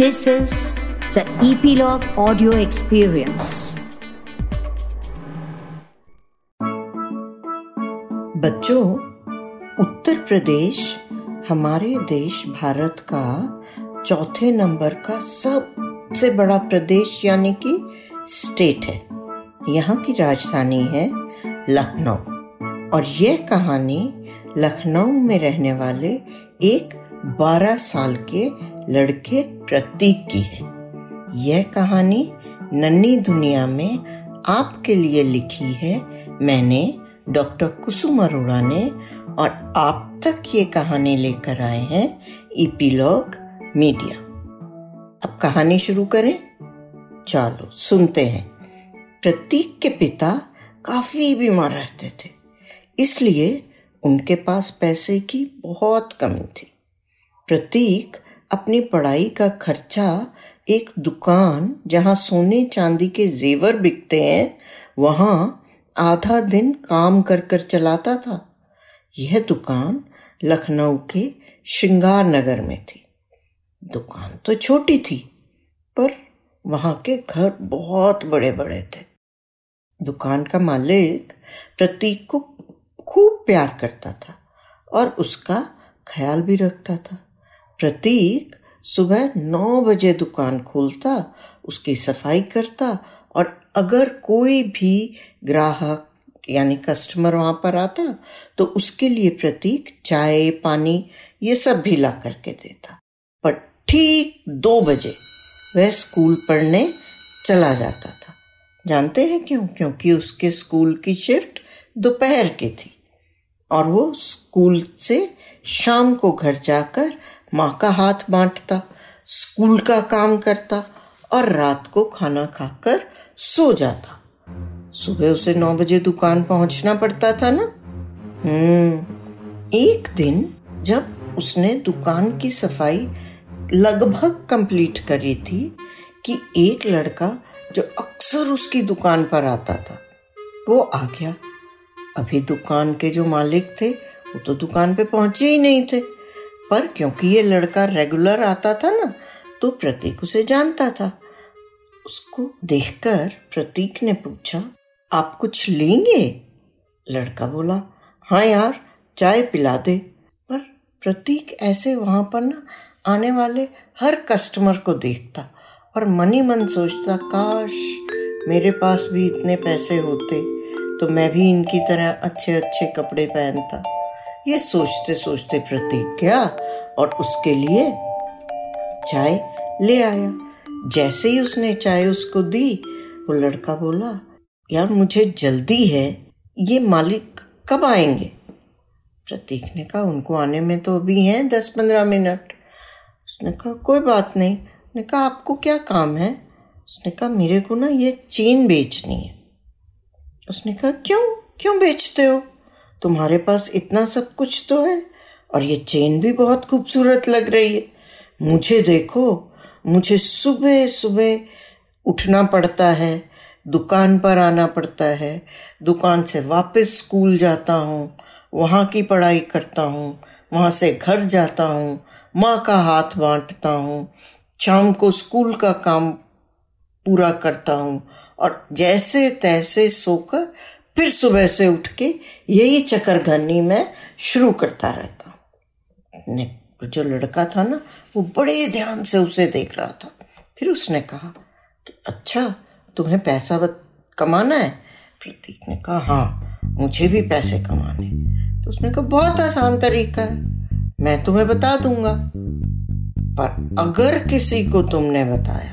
This is the Epilogue Audio Experience. बच्चों, उत्तर प्रदेश, हमारे देश भारत का चौथे नंबर का सबसे बड़ा प्रदेश यानी कि स्टेट है यहाँ की राजधानी है लखनऊ और यह कहानी लखनऊ में रहने वाले एक 12 साल के लड़के प्रतीक की है। यह कहानी नन्ही दुनिया में आपके लिए लिखी है। मैंने डॉक्टर कुसुम अरोड़ा ने और आप तक ये कहानी लेकर आए हैं इपीलॉग मीडिया। अब कहानी शुरू करें। चलो, सुनते हैं। प्रतीक के पिता काफ़ी बीमार रहते थे, इसलिए उनके पास पैसे की बहुत कमी थी। प्रतीक अपनी पढ़ाई का खर्चा एक दुकान जहाँ सोने चांदी के जेवर बिकते हैं, वहाँ आधा दिन काम कर कर चलाता था। यह दुकान लखनऊ के श्रृंगार नगर में थी। दुकान तो छोटी थी, पर वहाँ के घर बहुत बड़े बड़े थे। दुकान का मालिक प्रतीक को खूब प्यार करता था और उसका ख्याल भी रखता था। प्रतीक सुबह नौ बजे दुकान खोलता, उसकी सफ़ाई करता और अगर कोई भी ग्राहक यानी कस्टमर वहाँ पर आता तो उसके लिए प्रतीक चाय, पानी, ये सब भी ला करके देता। पर ठीक दो बजे वह स्कूल पढ़ने चला जाता था। जानते हैं क्यों? क्योंकि उसके स्कूल की शिफ्ट दोपहर की थी और वो स्कूल से शाम को घर जाकर माँ का हाथ बांटता, स्कूल का काम करता और रात को खाना खाकर सो जाता। सुबह उसे नौ बजे दुकान पहुँचना पड़ता था ना? हम्म एक दिन जब उसने दुकान की सफ़ाई लगभग कंप्लीट करी थी कि एक लड़का जो अक्सर उसकी दुकान पर आता था, वो आ गया। अभी दुकान के जो मालिक थे, वो तो दुकान पे पहुँचे ही नहीं थे। पर क्योंकि ये लड़का रेगुलर आता था ना तो प्रतीक उसे जानता था। उसको देखकर प्रतीक ने पूछा, आप कुछ लेंगे? लड़का बोला हाँ यार, चाय पिला दे। पर प्रतीक ऐसे वहाँ पर ना आने वाले हर कस्टमर को देखता और मनी मन सोचता, काश मेरे पास भी इतने पैसे होते तो मैं भी इनकी तरह अच्छे अच्छे कपड़े पहनता। ये सोचते सोचते प्रतीक गया और उसके लिए चाय ले आया। जैसे ही उसने चाय उसको दी, वो लड़का बोला, यार, मुझे जल्दी है, ये मालिक कब आएँगे? प्रतीक ने कहा, उनको आने में तो अभी हैं दस पंद्रह मिनट। उसने कहा, कोई बात नहीं। ने कहा, आपको क्या काम है? उसने कहा, मेरे को ना ये चेन बेचनी है। उसने कहा, क्यों? क्यों बेचते हो? तुम्हारे पास इतना सब कुछ तो है? और ये चेन भी बहुत खूबसूरत लग रही है। मुझे देखो, मुझे सुबह सुबह उठना पड़ता है, दुकान पर आना पड़ता है, दुकान से वापस स्कूल जाता हूँ, वहाँ की पढ़ाई करता हूँ, वहाँ से घर जाता हूँ, माँ का हाथ बांटता हूँ, शाम को स्कूल का काम पूरा करता हूँ, और जैसे तैसे सोकर फिर सुबह से उठ के यही चक्करघनी में शुरू करता रहता। ने, जो लड़का था ना, वो बड़े ध्यान से उसे देख रहा था। फिर उसने कहा कि अच्छा तुम्हें पैसा बत, कमाना है? प्रतीक ने कहा हाँ मुझे भी पैसे कमाने तो उसने कहा, बहुत आसान तरीका है, मैं तुम्हें बता दूँगा। पर अगर किसी को तुमने बताया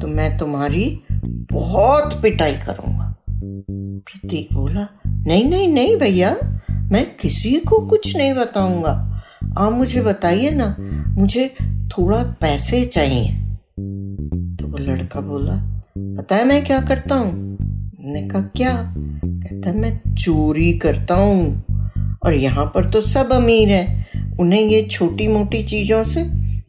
तो मैं तुम्हारी बहुत पिटाई करूँगा। प्रतीक बोला। नहीं नहीं नहीं भैया, मैं किसी को कुछ नहीं बताऊँगा। आप मुझे बताइए ना, मुझे थोड़ा पैसे चाहिए। तो वो लड़का बोला, पता है मैं क्या करता हूँ? मैंने कहा, क्या? कहता है, मैं चोरी करता हूँ। और यहाँ पर तो सब अमीर हैं। उन्हें ये छोटी मोटी चीज़ों से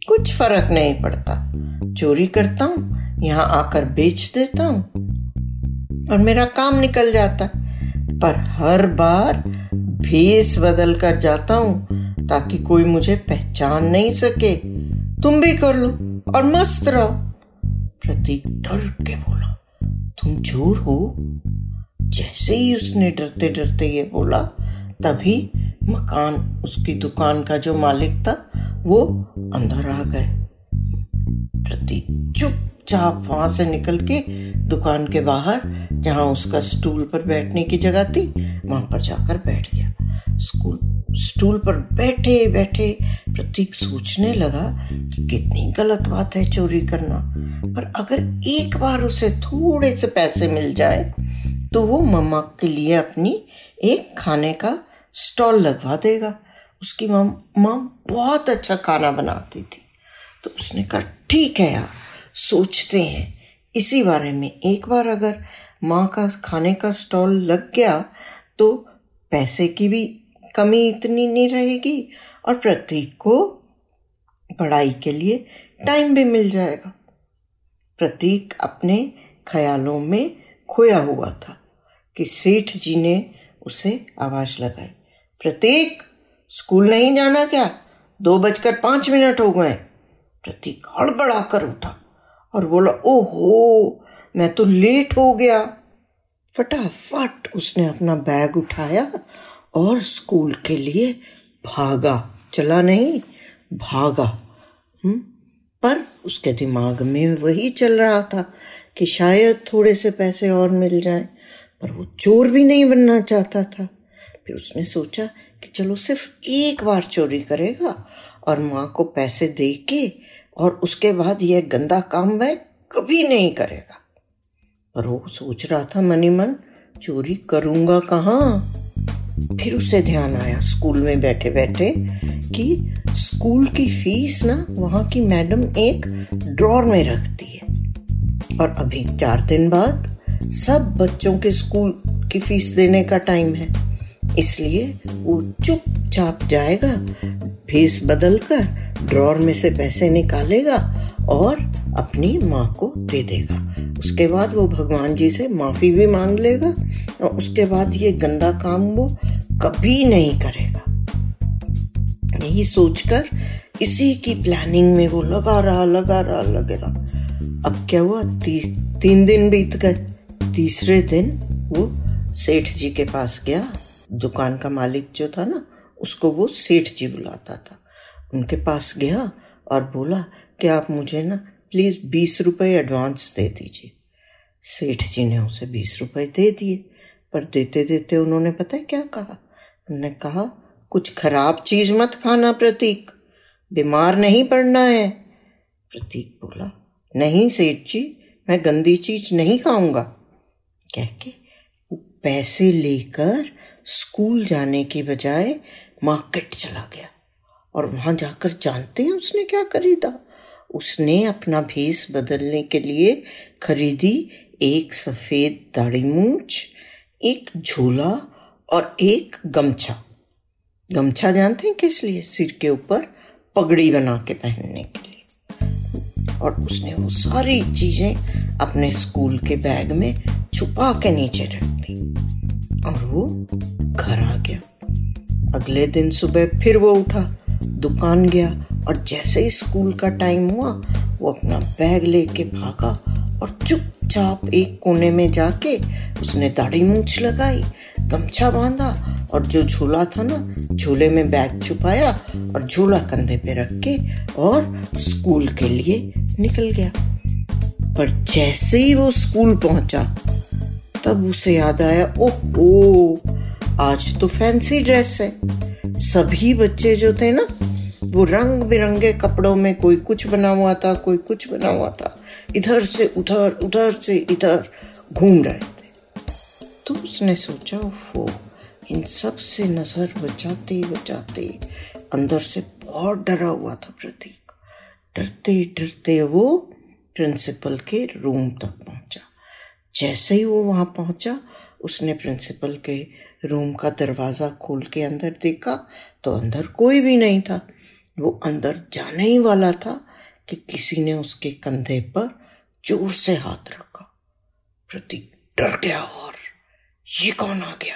कुछ फ़र्क नहीं पड़ता। चोरी करता हूँ, यहाँ आकर बेच देता हूँ। और मेरा काम निकल जाता। पर हर बार भेस बदल कर जाता हूँ, ताकि कोई मुझे पहचान नहीं सके। तुम भी कर लो और मस्त रहो। प्रतीक डर के बोला, तुम चोर हो? जैसे ही उसने डरते डरते ये बोला, तभी मकान, उसकी दुकान का जो मालिक था, वो अंदर आ गए। प्रतीक चुपचाप वहाँ से निकल के दुकान के बाहर, जहाँ उसका स्टूल पर बैठने की जगह थी, वहाँ पर जाकर बैठ गया। स्कूल, स्टूल पर बैठे बैठे प्रतीक सोचने लगा कि कितनी गलत बात है चोरी करना। पर अगर एक बार उसे थोड़े से पैसे मिल जाए तो वो मम्मा के लिए अपनी एक खाने का स्टॉल लगवा देगा। उसकी माँ माँ बहुत अच्छा खाना बनाती थी। तो उसने कहा, ठीक है यार सोचते हैं। इसी बारे में एक बार अगर माँ का खाने का स्टॉल लग गया तो पैसे की भी कमी इतनी नहीं रहेगी और प्रतीक को पढ़ाई के लिए टाइम भी मिल जाएगा। प्रतीक अपने ख्यालों में खोया हुआ था कि सेठ जी ने उसे आवाज़ लगाई प्रतीक स्कूल नहीं जाना क्या? दो बजकर पाँच मिनट हो गए। प्रतीक हड़बड़ा कर उठा। और बोला, ओहो, मैं तो लेट हो गया। फटाफट उसने अपना बैग उठाया और स्कूल के लिए भागा। चला नहीं, भागा। हुँ? पर उसके दिमाग में वही चल रहा था कि शायद थोड़े से पैसे और मिल जाएँ, पर वो चोर भी नहीं बनना चाहता था। फिर उसने सोचा कि चलो सिर्फ़ एक बार चोरी करेगा और माँ को पैसे दे के और उसके बाद यह गंदा काम वह कभी नहीं करेगा। पर वो सोच रहा था मनी मन चोरी करूँगा कहाँ? फिर उसे ध्यान आया स्कूल में बैठे बैठे कि स्कूल की फ़ीस ना वहाँ की मैडम एक ड्रॉर में रखती है। और अभी चार दिन बाद सब बच्चों के स्कूल की फ़ीस देने का टाइम है। इसलिए वो चुपचाप जाएगा, फ़ीस बदल कर ड्रॉर में से पैसे निकालेगा और अपनी माँ को दे देगा। उसके बाद वो भगवान जी से माफ़ी भी मांग लेगा और उसके बाद ये गंदा काम वो कभी नहीं करेगा। यही सोचकर इसी की प्लानिंग में वो लगा रहा लगा रहा लगे रहा। अब क्या हुआ? ती, तीन दिन बीत गए। तीसरे दिन वो सेठ जी के पास गया। दुकान का मालिक जो था ना उसको वो सेठ जी बुलाता था। उनके पास गया और बोला कि आप मुझे ना प्लीज़ बीस रुपये एडवांस दे दीजिए। सेठ जी ने उसे बीस रुपये दे दिए, पर देते देते उन्होंने पता है क्या कहा? उन्होंने कहा, कुछ खराब चीज़ मत खाना प्रतीक, बीमार नहीं पड़ना है। प्रतीक बोला, नहीं सेठ जी, मैं गंदी चीज़ नहीं खाऊँगा। कह के वो पैसे लेकर स्कूल जाने की बजाय मार्केट चला गया। और वहाँ जाकर जानते हैं उसने क्या खरीदा। उसने अपना भेस बदलने के लिए खरीदी एक सफ़ेद दाढ़ी मूछ, एक झोला और एक गमछा। गमछा जानते हैं किस लिए? सिर के ऊपर पगड़ी बना के पहनने के लिए। और उसने वो सारी चीज़ें अपने स्कूल के बैग में छुपा के नीचे रख दी और वो घर आ गया। अगले दिन सुबह फिर वो उठा। दुकान गया और जैसे ही स्कूल का टाइम हुआ, वो अपना बैग लेके भागा और चुपचाप एक कोने में जाके उसने दाढ़ी मूछ लगाई, गमछा बांधा और जो झूला था ना, झूले में बैग छुपाया और झूला कंधे पे रख के और स्कूल के लिए निकल गया। पर जैसे ही वो स्कूल पहुँचा, तब उसे याद आया, ओहो! आज तो फैंसी ड्रेस है। सभी बच्चे जो थे ना, वो रंग बिरंगे कपड़ों में कोई कुछ बना हुआ था, कोई कुछ बना हुआ था। इधर से उधर उधर से इधर घूम रहे थे। तो उसने सोचा, ओफो, इन सबसे नज़र बचाते बचाते अंदर से बहुत डरा हुआ था प्रतीक। डरते डरते वो प्रिंसिपल के रूम तक पहुँचा। जैसे ही वो वहाँ पहुँचा, उसने प्रिंसिपल के रूम का दरवाज़ा खोल के अंदर देखा तो अंदर कोई भी नहीं था। वो अंदर जाने ही वाला था कि किसी ने उसके कंधे पर ज़ोर से हाथ रखा। प्रतीक डर गया और ये कौन आ गया?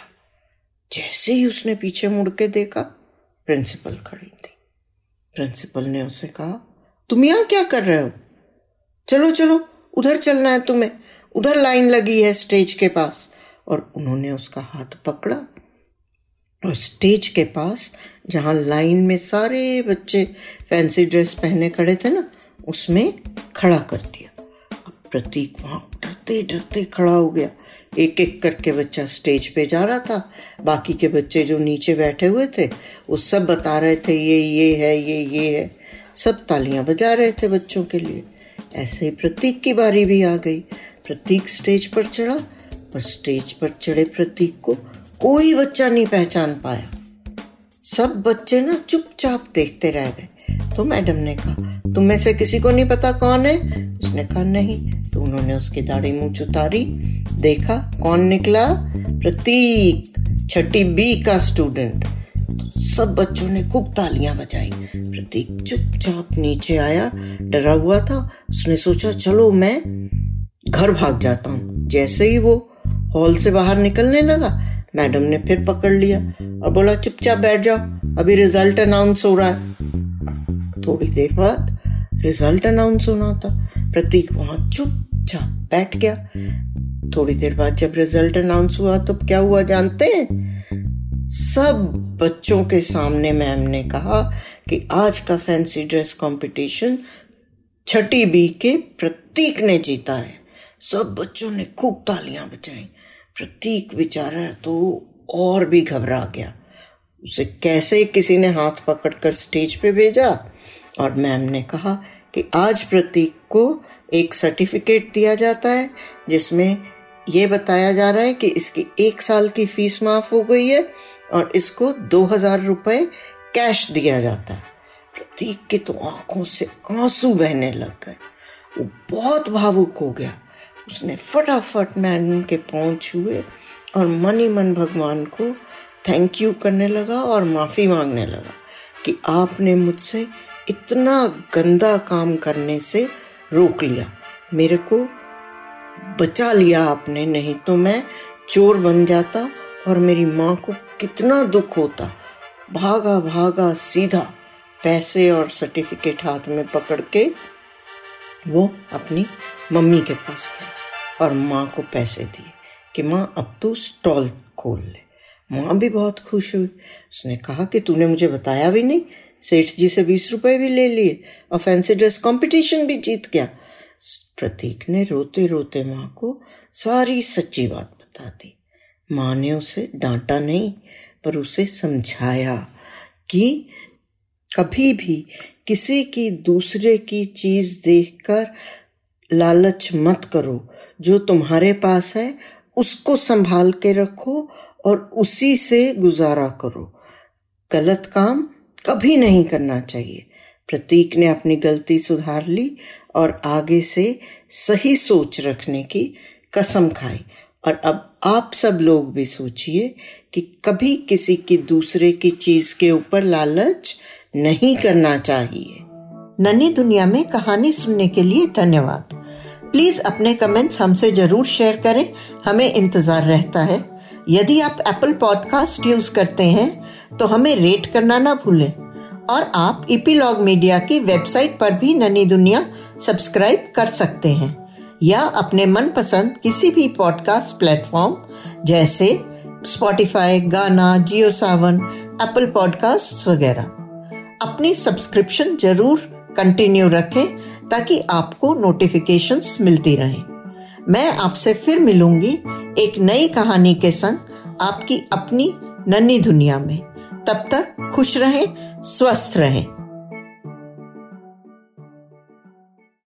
जैसे ही उसने पीछे मुड़ के देखा, प्रिंसिपल खड़ी थी। प्रिंसिपल ने उसे कहा, तुम यहाँ क्या कर रहे हो? चलो चलो, उधर चलना है तुम्हें। उधर लाइन लगी है स्टेज के पास। और उन्होंने उसका हाथ पकड़ा और स्टेज के पास, जहाँ लाइन में सारे बच्चे फैंसी ड्रेस पहने खड़े थे ना, उसमें खड़ा कर दिया। अब प्रतीक वहाँ डरते डरते खड़ा हो गया। एक एक करके बच्चा स्टेज पे जा रहा था। बाकी के बच्चे जो नीचे बैठे हुए थे, वो सब बता रहे थे, ये ये है, ये ये है। सब तालियाँ बजा रहे थे बच्चों के लिए। ऐसे ही प्रतीक की बारी भी आ गई। प्रतीक स्टेज पर चढ़ा पर स्टेज पर चढ़े प्रतीक को कोई बच्चा नहीं पहचान पाया। सब बच्चे ना चुपचाप देखते रह गए। तो मैडम ने कहा, तुम में से किसी को नहीं पता कौन है? उसने कहा, नहीं। तो उन्होंने उसकी दाढ़ी मुँह उतारी। देखा, कौन निकला? प्रतीक, छठी बी का स्टूडेंट सब बच्चों ने खूब तालियाँ बजाई। प्रतीक चुपचाप नीचे आया, डरा हुआ था। उसने सोचा, चलो मैं घर भाग जाता हूँ। जैसे ही वो हॉल से बाहर निकलने लगा। मैडम ने फिर पकड़ लिया और बोला, चुपचाप बैठ जाओ, अभी रिज़ल्ट अनाउंस हो रहा है। थोड़ी देर बाद रिज़ल्ट अनाउंस होना था। प्रतीक वहाँ चुपचाप बैठ गया। थोड़ी देर बाद जब रिज़ल्ट अनाउंस हुआ तो क्या हुआ जानते हैं? सब बच्चों के सामने मैम ने कहा कि आज का फैंसी ड्रेस कंपटीशन छठी बी के प्रतीक ने जीता है। सब बच्चों ने खूब तालियाँ बजाई। प्रतीक बेचारा तो और भी घबरा गया। उसे कैसे किसी ने हाथ पकड़कर स्टेज पे भेजा? और मैम ने कहा कि आज प्रतीक को एक सर्टिफिकेट दिया जाता है, जिसमें यह बताया जा रहा है कि इसकी एक साल की फ़ीस माफ़ हो गई है और इसको दो हज़ार रुपये कैश दिया जाता है। प्रतीक की तो आँखों से आँसू बहने लग गए। वो बहुत भावुक हो गया। उसने फटाफट मैडम के पाँव छुए और मन ही मन भगवान को थैंक यू करने लगा और माफ़ी मांगने लगा कि आपने मुझसे इतना गंदा काम करने से रोक लिया। मेरे को बचा लिया आपने, नहीं तो मैं चोर बन जाता और मेरी माँ को कितना दुख होता। भागा भागा सीधा पैसे और सर्टिफिकेट हाथ में पकड़ के वो अपनी मम्मी के पास गया और माँ को पैसे दिए कि माँ, अब तू स्टॉल खोल ले। माँ भी बहुत खुश हुई। उसने कहा कि तूने मुझे बताया भी नहीं, सेठ जी से बीस रुपए भी ले लिए और फैंसी ड्रेस कंपटीशन भी जीत गया। प्रतीक ने रोते रोते माँ को सारी सच्ची बात बता दी। माँ ने उसे डांटा नहीं, पर उसे समझाया कि कभी भी किसी की दूसरे की चीज़ देखकर लालच मत करो। जो तुम्हारे पास है, उसको संभाल के रखो और उसी से गुजारा करो। गलत काम कभी नहीं करना चाहिए। प्रतीक ने अपनी गलती सुधार ली और आगे से सही सोच रखने की कसम खाई। और अब आप सब लोग भी सोचिए कि कभी किसी की दूसरे की चीज़ के ऊपर लालच नहीं करना चाहिए। नन्ही दुनिया में कहानी सुनने के लिए धन्यवाद। प्लीज़ अपने कमेंट्स हमसे ज़रूर शेयर करें। हमें इंतज़ार रहता है। यदि आप एप्पल पॉडकास्ट यूज़ करते हैं तो हमें रेट करना ना भूलें। और आप इपीलॉग मीडिया की वेबसाइट पर भी ननी दुनिया सब्सक्राइब कर सकते हैं। या अपने मनपसंद किसी भी पॉडकास्ट प्लेटफॉर्म जैसे स्पॉटिफाई गाना जियो सावन एप्पल पॉडकास्ट वगैरह। अपनी सब्सक्रिप्शन ज़रूर कंटिन्यू रखें, ताकि आपको नोटिफिकेशंस मिलती रहें। मैं आपसे फिर मिलूँगी एक नई कहानी के संग आपकी अपनी नन्ही दुनिया में। तब तक खुश रहें, स्वस्थ रहें।